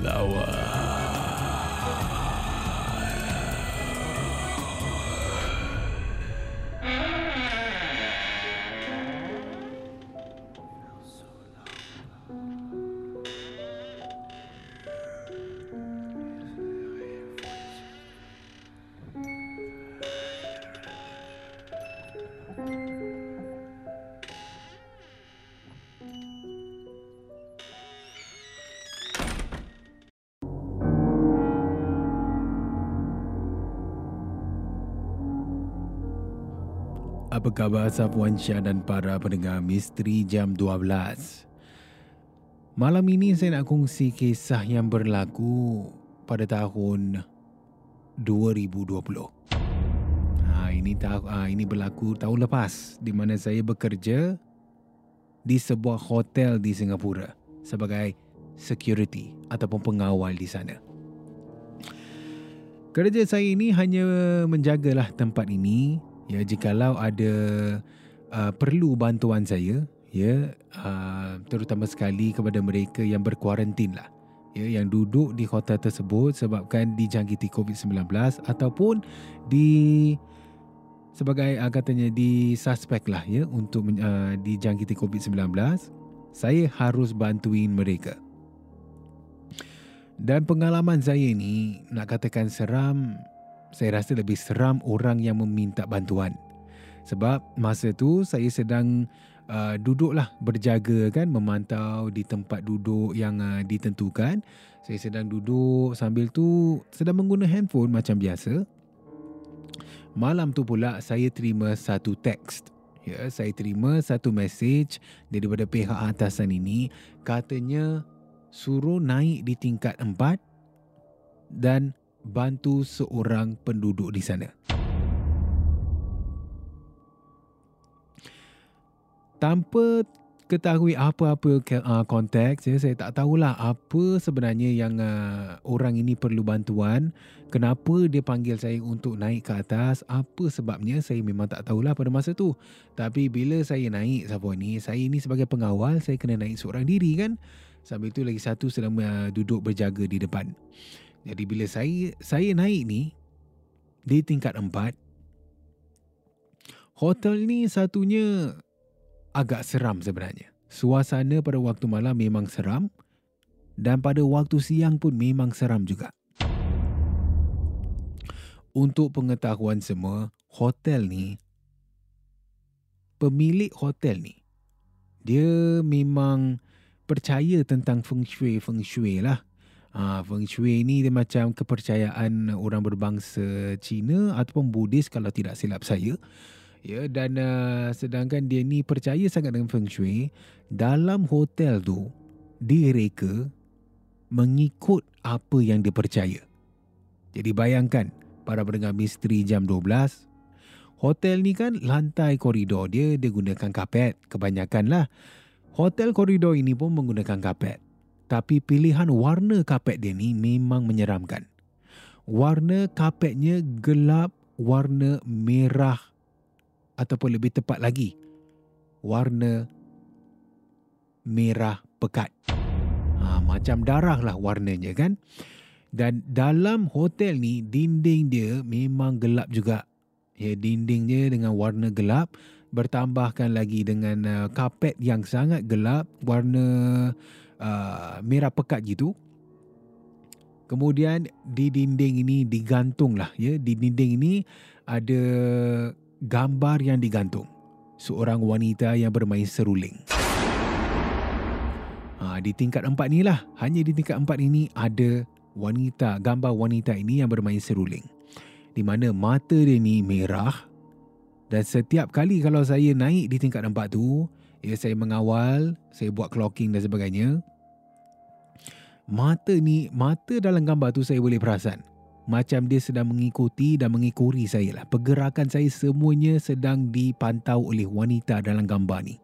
flower. Apa khabar Safwan Syah dan para pendengar misteri jam 12? Malam ini saya nak kongsi kisah yang berlaku pada tahun 2020. Ha, ini tahu ha, ini berlaku tahun lepas di mana saya bekerja di sebuah hotel di Singapura sebagai security ataupun pengawal di sana. Kerja saya ini hanya menjagalah tempat ini ya jikalau ada uh, perlu bantuan saya ya uh, terutama sekali kepada mereka yang berkuarantin lah. Ya yang duduk di hotel tersebut sebabkan dijangkiti COVID-19 ataupun di sebagai uh, katanya di suspek lah ya untuk uh, dijangkiti COVID-19 saya harus bantuin mereka. Dan pengalaman saya ni nak katakan seram saya rasa lebih seram orang yang meminta bantuan. Sebab masa tu saya sedang uh, duduklah berjaga kan memantau di tempat duduk yang uh, ditentukan. Saya sedang duduk sambil tu sedang mengguna handphone macam biasa. Malam tu pula saya terima satu teks. Ya, saya terima satu message daripada pihak atasan ini katanya suruh naik di tingkat empat dan bantu seorang penduduk di sana. Tanpa ketahui apa-apa uh, konteks, ya, saya tak tahulah apa sebenarnya yang uh, orang ini perlu bantuan, kenapa dia panggil saya untuk naik ke atas, apa sebabnya saya memang tak tahulah pada masa tu. Tapi bila saya naik siapa ni, saya ini sebagai pengawal, saya kena naik seorang diri kan. Sambil tu lagi satu sedang uh, duduk berjaga di depan. Jadi bila saya saya naik ni di tingkat empat, hotel ni satunya agak seram sebenarnya. Suasana pada waktu malam memang seram dan pada waktu siang pun memang seram juga. Untuk pengetahuan semua, hotel ni pemilik hotel ni dia memang percaya tentang feng shui feng shui lah. Ha, Feng Shui ni dia macam kepercayaan orang berbangsa Cina ataupun Buddhis kalau tidak silap saya. Ya dan uh, sedangkan dia ni percaya sangat dengan Feng Shui, dalam hotel tu direka mengikut apa yang dia percaya. Jadi bayangkan para pendengar misteri jam 12 Hotel ni kan lantai koridor dia dia gunakan kapet kebanyakan lah. Hotel koridor ini pun menggunakan kapet tapi pilihan warna kapet dia ni memang menyeramkan. Warna kapetnya gelap warna merah ataupun lebih tepat lagi warna merah pekat. Ha, macam darah lah warnanya kan. Dan dalam hotel ni dinding dia memang gelap juga. Ya, dinding dia dengan warna gelap bertambahkan lagi dengan uh, kapet yang sangat gelap warna uh, merah pekat gitu. Kemudian di dinding ini digantung lah ya. Di dinding ini ada gambar yang digantung. Seorang wanita yang bermain seruling. Ha, di tingkat empat ni lah. Hanya di tingkat empat ini ada wanita, gambar wanita ini yang bermain seruling. Di mana mata dia ni merah. Dan setiap kali kalau saya naik di tingkat empat tu, ya saya mengawal, saya buat clocking dan sebagainya, mata ni, mata dalam gambar tu saya boleh perasan. Macam dia sedang mengikuti dan mengikuri saya lah. Pergerakan saya semuanya sedang dipantau oleh wanita dalam gambar ni.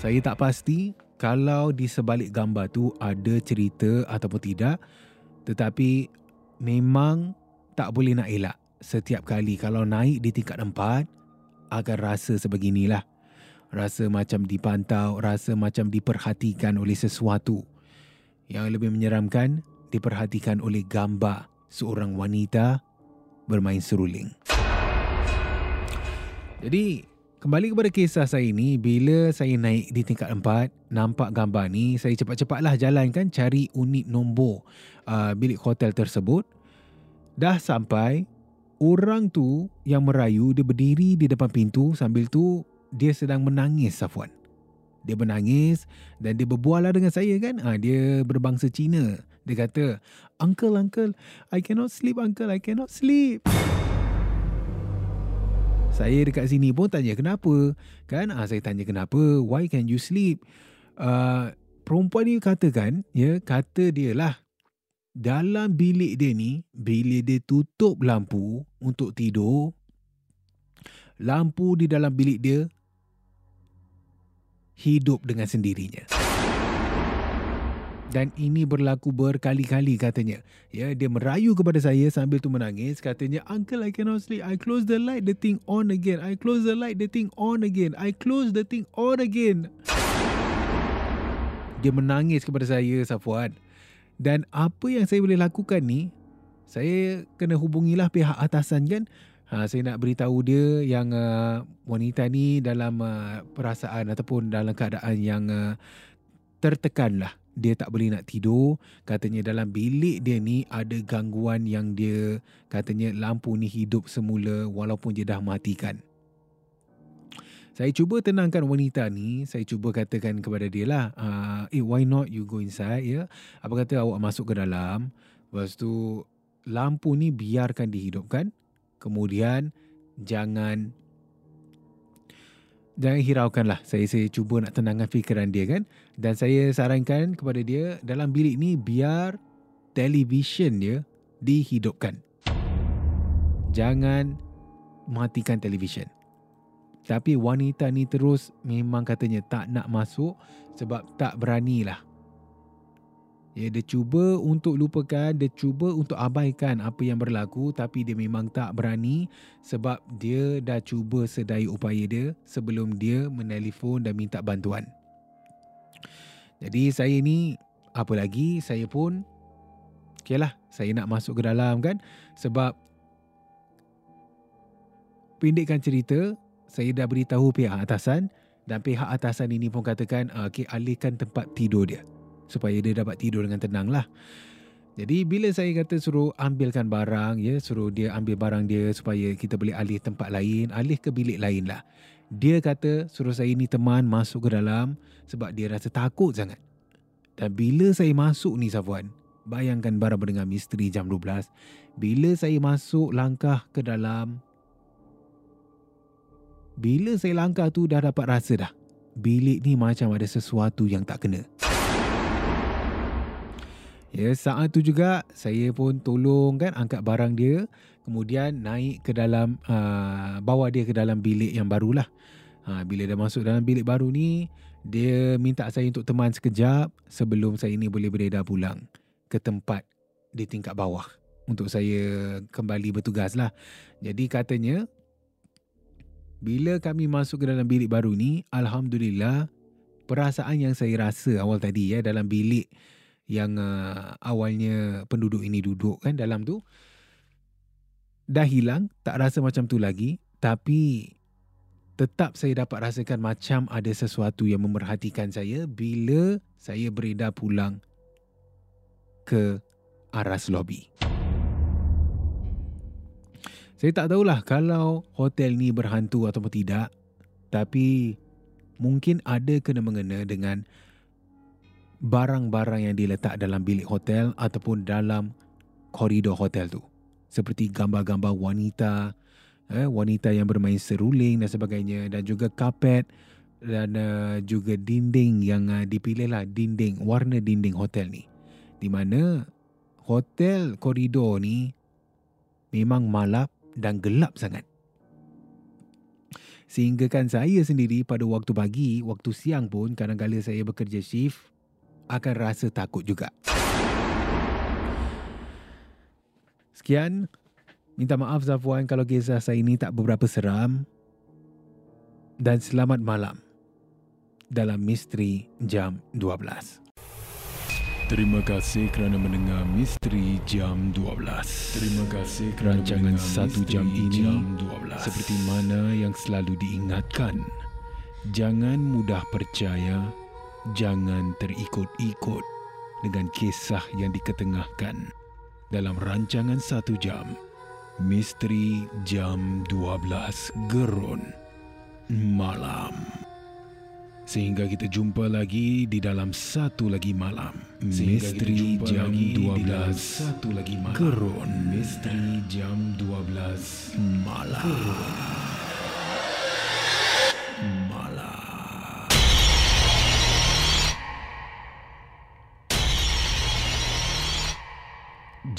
Saya tak pasti kalau di sebalik gambar tu ada cerita ataupun tidak. Tetapi memang tak boleh nak elak. Setiap kali kalau naik di tingkat empat, akan rasa sebeginilah. Rasa macam dipantau, rasa macam diperhatikan oleh sesuatu. Yang lebih menyeramkan, diperhatikan oleh gambar seorang wanita bermain seruling. Jadi, kembali kepada kisah saya ini, bila saya naik di tingkat empat, nampak gambar ni, saya cepat-cepatlah jalankan cari unit nombor uh, bilik hotel tersebut. Dah sampai, orang tu yang merayu, dia berdiri di depan pintu sambil tu dia sedang menangis, Safwan. Dia menangis dan dia berbual lah dengan saya kan. Ha, dia berbangsa Cina. Dia kata, Uncle, Uncle, I cannot sleep, Uncle, I cannot sleep. Saya dekat sini pun tanya kenapa. Kan, ha, saya tanya kenapa, why can you sleep? Uh, perempuan ni katakan, ya, kata dia lah, dalam bilik dia ni, bila dia tutup lampu untuk tidur, lampu di dalam bilik dia hidup dengan sendirinya. Dan ini berlaku berkali-kali katanya. Ya, dia merayu kepada saya sambil tu menangis. Katanya, Uncle, I cannot sleep. I close the light, the thing on again. I close the light, the thing on again. I close the thing on again. Dia menangis kepada saya, Safuan. Dan apa yang saya boleh lakukan ni, saya kena hubungilah pihak atasan kan. Ha, saya nak beritahu dia yang uh, wanita ni dalam uh, perasaan ataupun dalam keadaan yang uh, tertekan lah. Dia tak boleh nak tidur. Katanya dalam bilik dia ni ada gangguan yang dia katanya lampu ni hidup semula walaupun dia dah matikan. Saya cuba tenangkan wanita ni. Saya cuba katakan kepada dia lah. Uh, eh why not you go inside ya. Apa kata awak masuk ke dalam. Lepas tu lampu ni biarkan dihidupkan. Kemudian jangan jangan hiraukanlah. Saya saya cuba nak tenangkan fikiran dia kan. Dan saya sarankan kepada dia dalam bilik ni biar televisyen dia dihidupkan. Jangan matikan televisyen. Tapi wanita ni terus memang katanya tak nak masuk sebab tak beranilah. Ya, dia cuba untuk lupakan, dia cuba untuk abaikan apa yang berlaku tapi dia memang tak berani sebab dia dah cuba sedaya upaya dia sebelum dia menelpon dan minta bantuan. Jadi saya ni apa lagi? Saya pun okeylah saya nak masuk ke dalam kan? Sebab pendekkan cerita saya dah beritahu pihak atasan dan pihak atasan ini pun katakan okey alihkan tempat tidur dia supaya dia dapat tidur dengan tenang lah. Jadi bila saya kata suruh ambilkan barang, ya suruh dia ambil barang dia supaya kita boleh alih tempat lain, alih ke bilik lain lah. Dia kata suruh saya ni teman masuk ke dalam sebab dia rasa takut sangat. Dan bila saya masuk ni Safwan, bayangkan barang dengan misteri jam 12. Bila saya masuk langkah ke dalam, bila saya langkah tu dah dapat rasa dah. Bilik ni macam ada sesuatu yang tak kena. Ya, saat tu juga saya pun tolong kan angkat barang dia, kemudian naik ke dalam uh, bawa dia ke dalam bilik yang barulah. Ha, bila dah masuk dalam bilik baru ni, dia minta saya untuk teman sekejap sebelum saya ni boleh beredar pulang ke tempat di tingkat bawah untuk saya kembali bertugas lah. Jadi katanya, bila kami masuk ke dalam bilik baru ni, Alhamdulillah, perasaan yang saya rasa awal tadi ya dalam bilik yang uh, awalnya penduduk ini duduk kan dalam tu dah hilang tak rasa macam tu lagi tapi tetap saya dapat rasakan macam ada sesuatu yang memerhatikan saya bila saya beredar pulang ke aras lobi. Saya tak tahulah kalau hotel ni berhantu atau tidak, tapi mungkin ada kena mengena dengan barang-barang yang diletak dalam bilik hotel ataupun dalam koridor hotel tu. Seperti gambar-gambar wanita, eh, wanita yang bermain seruling dan sebagainya dan juga kapet dan uh, juga dinding yang uh, dipilih lah dinding warna dinding hotel ni. Di mana hotel koridor ni memang malap dan gelap sangat. Sehingga kan saya sendiri pada waktu pagi, waktu siang pun kadang-kadang saya bekerja shift akan rasa takut juga. Sekian. Minta maaf Zafwan kalau kisah saya ini tak beberapa seram. Dan selamat malam dalam Misteri Jam 12. Terima kasih kerana mendengar Misteri Jam 12. Terima kasih kerana Rancangan satu jam ini Jam 12. seperti mana yang selalu diingatkan. Jangan mudah percaya, jangan terikut-ikut dengan kisah yang diketengahkan dalam rancangan satu jam. Misteri Jam 12 Gerun Malam. Sehingga kita jumpa lagi di dalam satu lagi malam. Misteri jam 12 satu lagi malam. Gerun Misteri jam 12 malam. malam.